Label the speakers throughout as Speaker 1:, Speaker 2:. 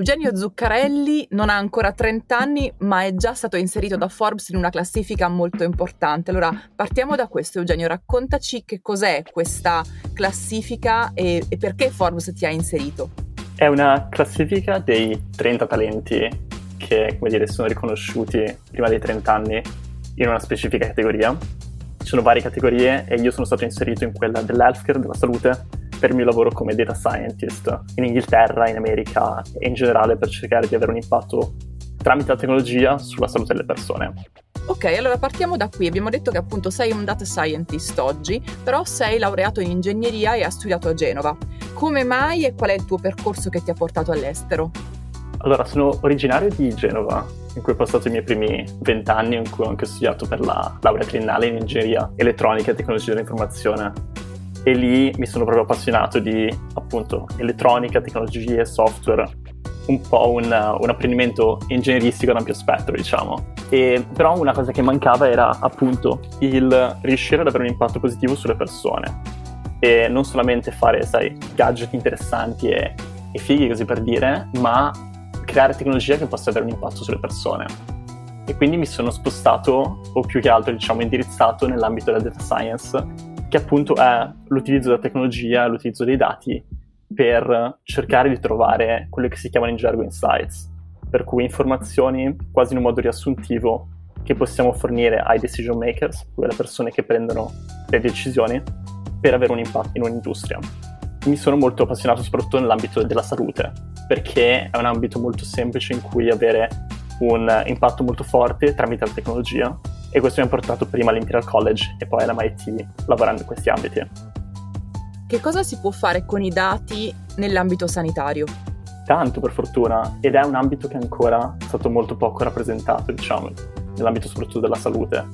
Speaker 1: Eugenio Zuccarelli non ha ancora 30 anni, ma è già stato inserito da Forbes in una classifica molto importante. Allora, partiamo da questo, Eugenio, raccontaci che cos'è questa classifica e, e perché Forbes ti ha inserito.
Speaker 2: È una classifica dei 30 talenti che, come dire, sono riconosciuti prima dei 30 anni in una specifica categoria. Ci sono varie categorie e io sono stato inserito in quella dell'healthcare, della salute, per il mio lavoro come data scientist in Inghilterra, in America e in generale per cercare di avere un impatto tramite la tecnologia sulla salute delle persone.
Speaker 1: Ok, allora partiamo da qui. Abbiamo detto che appunto sei un data scientist oggi, però sei laureato in ingegneria e hai studiato a Genova. Come mai e qual è il tuo percorso che ti ha portato all'estero?
Speaker 2: Allora, sono originario di Genova, in cui ho passato i miei primi vent'anni, in cui ho anche studiato per la laurea triennale in ingegneria elettronica e tecnologia dell'informazione e lì mi sono proprio appassionato di appunto elettronica, tecnologie, software, un po' un, un apprendimento ingegneristico ad ampio spettro, diciamo. E, però una cosa che mancava era appunto il riuscire ad avere un impatto positivo sulle persone e non solamente fare, sai, gadget interessanti e, e fighi così per dire, ma creare tecnologia che possa avere un impatto sulle persone. E quindi mi sono spostato, o più che altro diciamo indirizzato nell'ambito della data science che appunto è l'utilizzo della tecnologia, l'utilizzo dei dati per cercare di trovare quelle che si chiamano in gergo insights, per cui informazioni quasi in un modo riassuntivo che possiamo fornire ai decision makers, quelle persone che prendono le decisioni, per avere un impatto in un'industria. Mi sono molto appassionato soprattutto nell'ambito della salute, perché è un ambito molto semplice in cui avere un impatto molto forte tramite la tecnologia e questo mi ha portato prima all'Imperial College e poi all'MIT lavorando in questi ambiti.
Speaker 1: Che cosa si può fare con i dati nell'ambito sanitario?
Speaker 2: Tanto per fortuna ed è un ambito che ancora è stato molto poco rappresentato, diciamo, nell'ambito soprattutto della salute,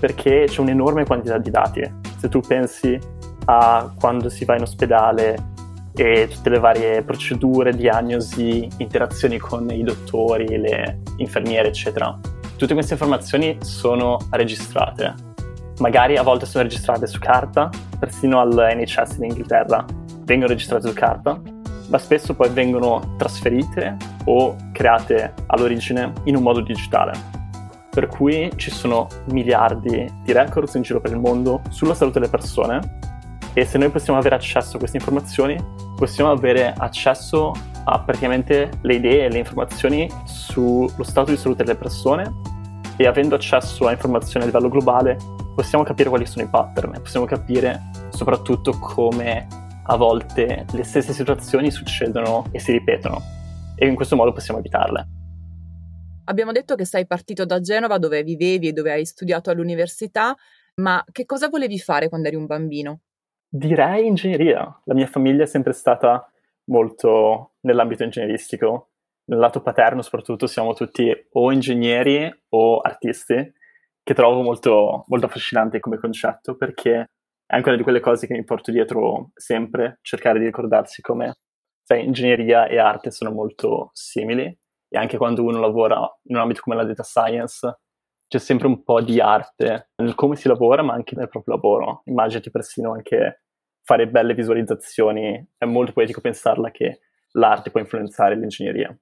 Speaker 2: perché c'è un'enorme quantità di dati. Se tu pensi a quando si va in ospedale e tutte le varie procedure, diagnosi, interazioni con i dottori, le infermiere, eccetera, Tutte queste informazioni sono registrate. Magari a volte sono registrate su carta, persino all'NHS in Inghilterra vengono registrate su carta, ma spesso poi vengono trasferite o create all'origine in un modo digitale. Per cui ci sono miliardi di records in giro per il mondo sulla salute delle persone e se noi possiamo avere accesso a queste informazioni, possiamo avere accesso a praticamente le idee e le informazioni sullo stato di salute delle persone e avendo accesso a informazioni a livello globale possiamo capire quali sono i pattern, possiamo capire soprattutto come a volte le stesse situazioni succedono e si ripetono e in questo modo possiamo evitarle.
Speaker 1: Abbiamo detto che sei partito da Genova dove vivevi e dove hai studiato all'università, ma che cosa volevi fare quando eri un bambino?
Speaker 2: Direi ingegneria. La mia famiglia è sempre stata molto nell'ambito ingegneristico nel lato paterno soprattutto siamo tutti o ingegneri o artisti, che trovo molto, molto affascinante come concetto perché è anche una di quelle cose che mi porto dietro sempre, cercare di ricordarsi come sai, ingegneria e arte sono molto simili e anche quando uno lavora in un ambito come la data science c'è sempre un po' di arte nel come si lavora ma anche nel proprio lavoro. Immaginati persino anche fare belle visualizzazioni, è molto poetico pensarla che l'arte può influenzare l'ingegneria.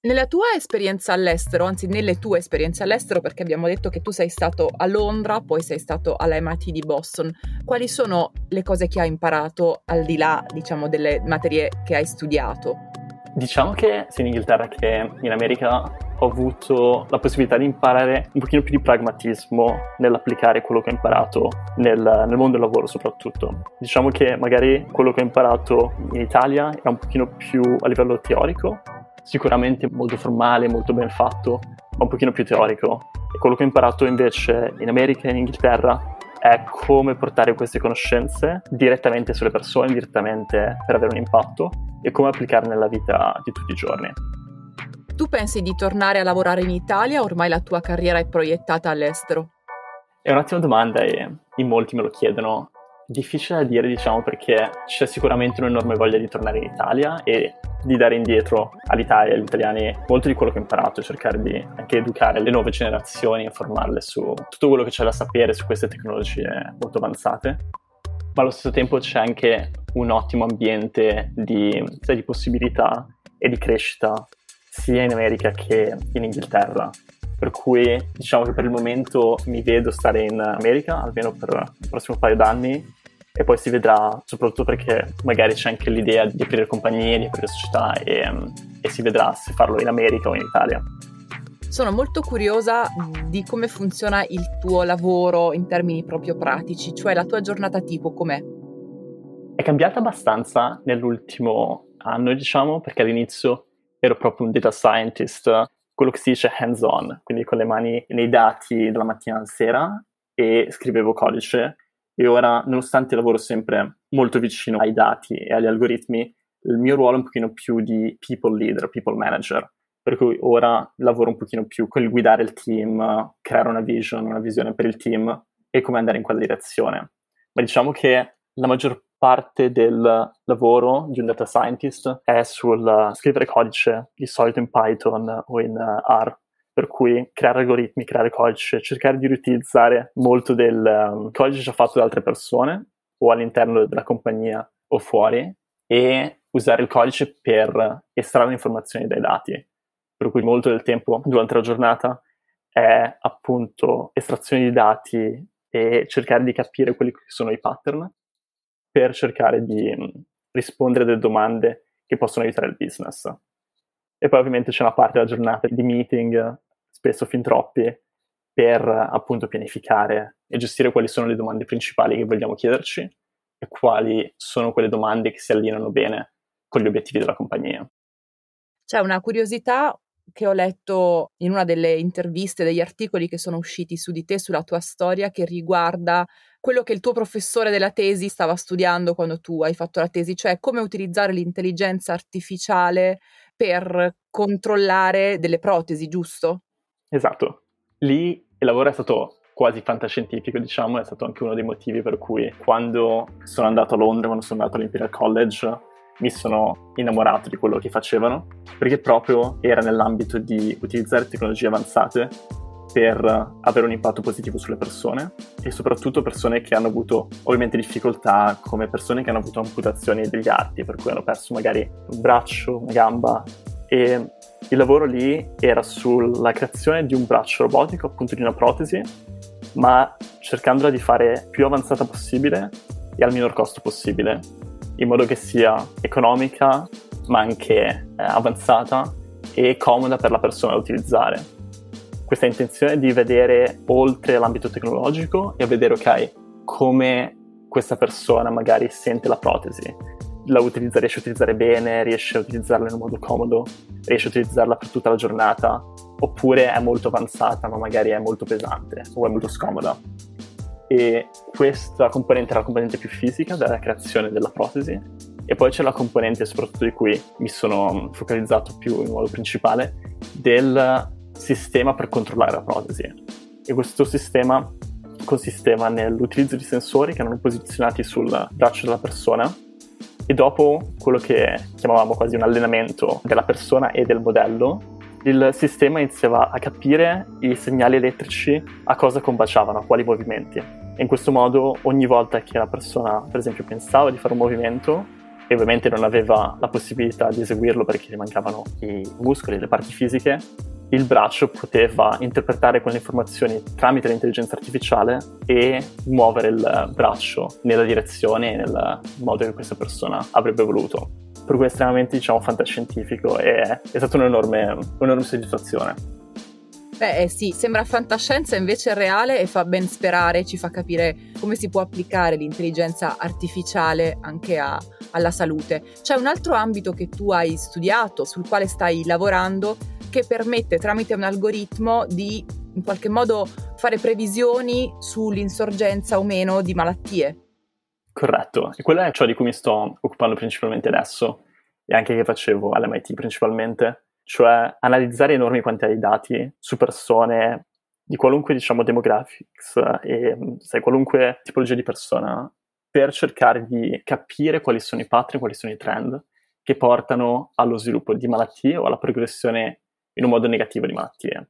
Speaker 1: Nella tua esperienza all'estero, anzi nelle tue esperienze all'estero, perché abbiamo detto che tu sei stato a Londra, poi sei stato all'MIT di Boston, quali sono le cose che hai imparato al di là, diciamo, delle materie che hai studiato?
Speaker 2: Diciamo che sia in Inghilterra che in America ho avuto la possibilità di imparare un pochino più di pragmatismo nell'applicare quello che ho imparato nel, nel, mondo del lavoro soprattutto. Diciamo che magari quello che ho imparato in Italia è un pochino più a livello teorico, sicuramente molto formale, molto ben fatto, ma un pochino più teorico. E quello che ho imparato invece in America e in Inghilterra è come portare queste conoscenze direttamente sulle persone, direttamente per avere un impatto e come applicarle nella vita di tutti i giorni.
Speaker 1: Tu pensi di tornare a lavorare in Italia o ormai la tua carriera è proiettata all'estero?
Speaker 2: È un'ottima domanda e in molti me lo chiedono. Difficile da dire, diciamo, perché c'è sicuramente un'enorme voglia di tornare in Italia e di dare indietro all'Italia e agli italiani molto di quello che ho imparato, cercare di anche educare le nuove generazioni e formarle su tutto quello che c'è da sapere su queste tecnologie molto avanzate. Ma allo stesso tempo c'è anche un ottimo ambiente di, di possibilità e di crescita sia in America che in Inghilterra. Per cui diciamo che per il momento mi vedo stare in America, almeno per il prossimo paio d'anni, e poi si vedrà, soprattutto perché magari c'è anche l'idea di aprire compagnie, di aprire società e, e si vedrà se farlo in America o in Italia.
Speaker 1: Sono molto curiosa di come funziona il tuo lavoro in termini proprio pratici, cioè la tua giornata tipo com'è?
Speaker 2: È cambiata abbastanza nell'ultimo anno, diciamo, perché all'inizio ero proprio un data scientist, quello che si dice hands-on, quindi con le mani nei dati dalla mattina alla sera e scrivevo codice e ora, nonostante lavoro sempre molto vicino ai dati e agli algoritmi, il mio ruolo è un pochino più di people leader, people manager, per cui ora lavoro un pochino più con il guidare il team, creare una vision, una visione per il team e come andare in quella direzione. Ma diciamo che la maggior parte del lavoro di un data scientist è sul scrivere codice, di solito in Python o in R, per cui creare algoritmi, creare codice, cercare di riutilizzare molto del um, codice già fatto da altre persone o all'interno della compagnia o fuori e usare il codice per estrarre informazioni dai dati. Per cui molto del tempo durante la giornata è appunto estrazione di dati e cercare di capire quelli che sono i pattern per cercare di mm, rispondere a delle domande che possono aiutare il business. E poi ovviamente c'è una parte della giornata di meeting spesso fin troppi, per appunto pianificare e gestire quali sono le domande principali che vogliamo chiederci e quali sono quelle domande che si allineano bene con gli obiettivi della compagnia.
Speaker 1: C'è una curiosità che ho letto in una delle interviste, degli articoli che sono usciti su di te, sulla tua storia, che riguarda quello che il tuo professore della tesi stava studiando quando tu hai fatto la tesi, cioè come utilizzare l'intelligenza artificiale per controllare delle protesi, giusto?
Speaker 2: Esatto. Lì il lavoro è stato quasi fantascientifico, diciamo, è stato anche uno dei motivi per cui quando sono andato a Londra, quando sono andato all'Imperial College, mi sono innamorato di quello che facevano, perché proprio era nell'ambito di utilizzare tecnologie avanzate per avere un impatto positivo sulle persone e soprattutto persone che hanno avuto ovviamente difficoltà come persone che hanno avuto amputazioni degli arti, per cui hanno perso magari un braccio, una gamba e il lavoro lì era sulla creazione di un braccio robotico, appunto di una protesi, ma cercandola di fare più avanzata possibile e al minor costo possibile, in modo che sia economica, ma anche eh, avanzata e comoda per la persona da utilizzare. Questa intenzione di vedere oltre l'ambito tecnologico e vedere, ok, come questa persona magari sente la protesi, la utilizza, riesce a utilizzare bene, riesce a utilizzarla in un modo comodo, riesce a utilizzarla per tutta la giornata, oppure è molto avanzata ma magari è molto pesante o è molto scomoda. E questa componente è la componente più fisica della creazione della protesi e poi c'è la componente soprattutto di cui mi sono focalizzato più in modo principale del sistema per controllare la protesi. E questo sistema consisteva nell'utilizzo di sensori che erano posizionati sul braccio della persona e dopo quello che chiamavamo quasi un allenamento della persona e del modello, il sistema iniziava a capire i segnali elettrici a cosa combaciavano, a quali movimenti. E in questo modo ogni volta che la persona, per esempio, pensava di fare un movimento, e ovviamente non aveva la possibilità di eseguirlo perché gli mancavano i muscoli, le parti fisiche, il braccio poteva interpretare quelle informazioni tramite l'intelligenza artificiale e muovere il braccio nella direzione e nel modo che questa persona avrebbe voluto. Per cui è estremamente, diciamo, fantascientifico e è stata un'enorme, un'enorme soddisfazione.
Speaker 1: Beh eh sì, sembra fantascienza, invece è reale e fa ben sperare, ci fa capire come si può applicare l'intelligenza artificiale anche a, alla salute. C'è un altro ambito che tu hai studiato, sul quale stai lavorando, che permette tramite un algoritmo di in qualche modo fare previsioni sull'insorgenza o meno di malattie.
Speaker 2: Corretto, e quello è ciò di cui mi sto occupando principalmente adesso e anche che facevo all'MIT principalmente, cioè analizzare enormi quantità di dati su persone di qualunque, diciamo, demographics e sai, qualunque tipologia di persona per cercare di capire quali sono i pattern, quali sono i trend che portano allo sviluppo di malattie o alla progressione in un modo negativo di malattie.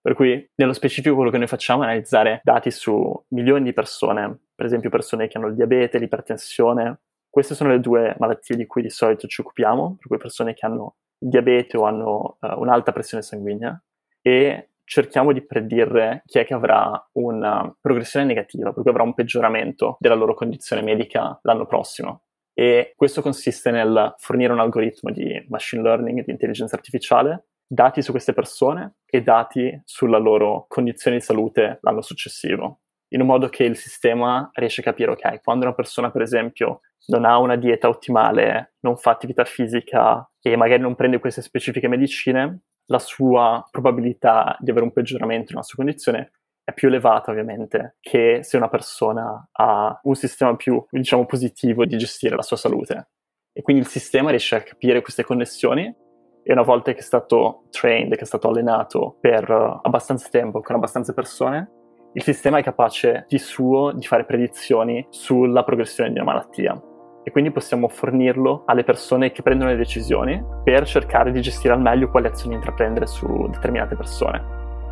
Speaker 2: Per cui, nello specifico, quello che noi facciamo è analizzare dati su milioni di persone, per esempio persone che hanno il diabete, l'ipertensione. Queste sono le due malattie di cui di solito ci occupiamo, per cui persone che hanno il diabete o hanno uh, un'alta pressione sanguigna e cerchiamo di predire chi è che avrà una progressione negativa, per cui avrà un peggioramento della loro condizione medica l'anno prossimo. E questo consiste nel fornire un algoritmo di machine learning, di intelligenza artificiale, dati su queste persone e dati sulla loro condizione di salute l'anno successivo, in un modo che il sistema riesce a capire, ok, quando una persona per esempio non ha una dieta ottimale, non fa attività fisica e magari non prende queste specifiche medicine, la sua probabilità di avere un peggioramento nella sua condizione è più elevata ovviamente che se una persona ha un sistema più, diciamo, positivo di gestire la sua salute. E quindi il sistema riesce a capire queste connessioni e una volta che è stato trained, che è stato allenato per uh, abbastanza tempo con abbastanza persone, il sistema è capace di suo di fare predizioni sulla progressione di una malattia. E quindi possiamo fornirlo alle persone che prendono le decisioni per cercare di gestire al meglio quali azioni intraprendere su determinate persone.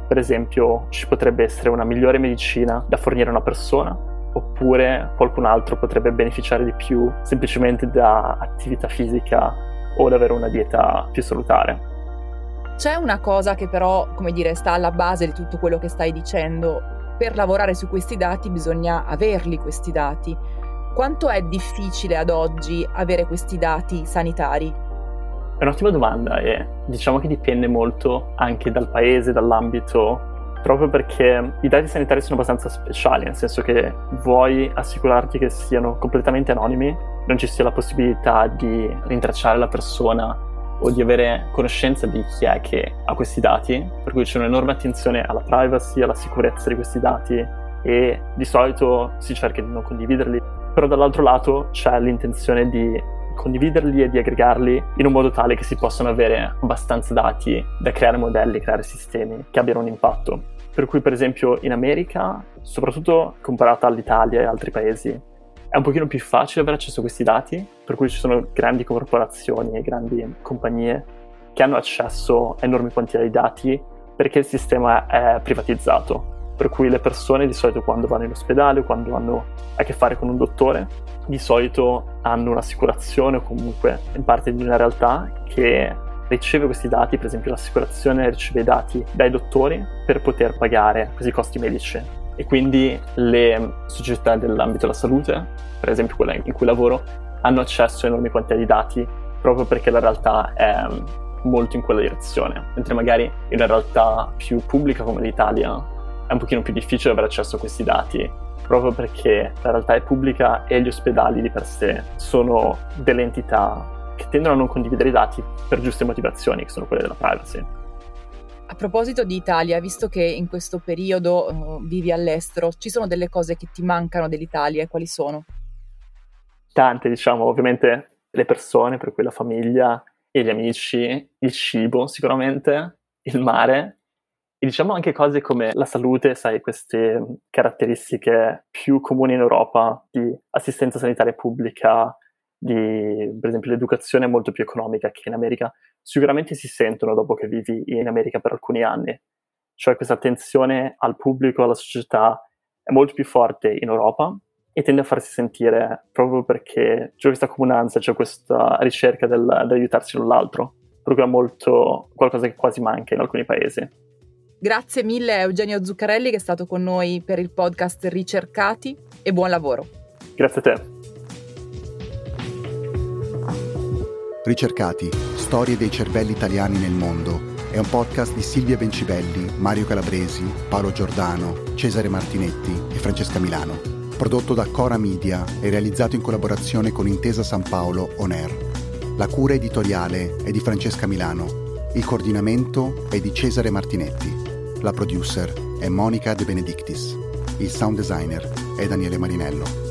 Speaker 2: Per esempio, ci potrebbe essere una migliore medicina da fornire a una persona, oppure qualcun altro potrebbe beneficiare di più semplicemente da attività fisica o ad avere una dieta più salutare.
Speaker 1: C'è una cosa che però, come dire, sta alla base di tutto quello che stai dicendo. Per lavorare su questi dati bisogna averli questi dati. Quanto è difficile ad oggi avere questi dati sanitari?
Speaker 2: È un'ottima domanda e diciamo che dipende molto anche dal paese, dall'ambito proprio perché i dati sanitari sono abbastanza speciali, nel senso che vuoi assicurarti che siano completamente anonimi, non ci sia la possibilità di rintracciare la persona o di avere conoscenza di chi è che ha questi dati, per cui c'è un'enorme attenzione alla privacy, alla sicurezza di questi dati e di solito si cerca di non condividerli, però dall'altro lato c'è l'intenzione di condividerli e di aggregarli in un modo tale che si possano avere abbastanza dati da creare modelli, creare sistemi che abbiano un impatto. Per cui, per esempio, in America, soprattutto comparata all'Italia e altri paesi, è un pochino più facile avere accesso a questi dati, per cui ci sono grandi corporazioni e grandi compagnie che hanno accesso a enormi quantità di dati perché il sistema è privatizzato. Per cui le persone di solito quando vanno in ospedale o quando hanno a che fare con un dottore, di solito hanno un'assicurazione o comunque in parte di una realtà che riceve questi dati, per esempio l'assicurazione riceve i dati dai dottori per poter pagare questi costi medici. E quindi le società dell'ambito della salute, per esempio quella in cui lavoro, hanno accesso a enormi quantità di dati proprio perché la realtà è molto in quella direzione, mentre magari in una realtà più pubblica come l'Italia è un pochino più difficile avere accesso a questi dati proprio perché la realtà è pubblica e gli ospedali di per sé sono delle entità che tendono a non condividere i dati per giuste motivazioni, che sono quelle della privacy.
Speaker 1: A proposito di Italia, visto che in questo periodo uh, vivi all'estero, ci sono delle cose che ti mancano dell'Italia e quali sono?
Speaker 2: Tante, diciamo, ovviamente le persone, per cui la famiglia e gli amici, il cibo sicuramente, il mare e diciamo anche cose come la salute, sai, queste caratteristiche più comuni in Europa di assistenza sanitaria pubblica, di, per esempio, l'educazione è molto più economica che in America, sicuramente si sentono dopo che vivi in America per alcuni anni. Cioè questa attenzione al pubblico, alla società è molto più forte in Europa e tende a farsi sentire proprio perché c'è questa comunanza, c'è questa ricerca del, dell'aiutarsi l'un l'altro, proprio è molto qualcosa che quasi manca in alcuni paesi.
Speaker 1: Grazie mille a Eugenio Zuccarelli che è stato con noi per il podcast Ricercati e buon lavoro.
Speaker 2: Grazie a te.
Speaker 3: Ricercati, storie dei cervelli italiani nel mondo. È un podcast di Silvia Bencivelli, Mario Calabresi, Paolo Giordano, Cesare Martinetti e Francesca Milano. Prodotto da Cora Media e realizzato in collaborazione con Intesa San Paolo On Air. La cura editoriale è di Francesca Milano. Il coordinamento è di Cesare Martinetti. La producer è Monica De Benedictis. Il sound designer è Daniele Marinello.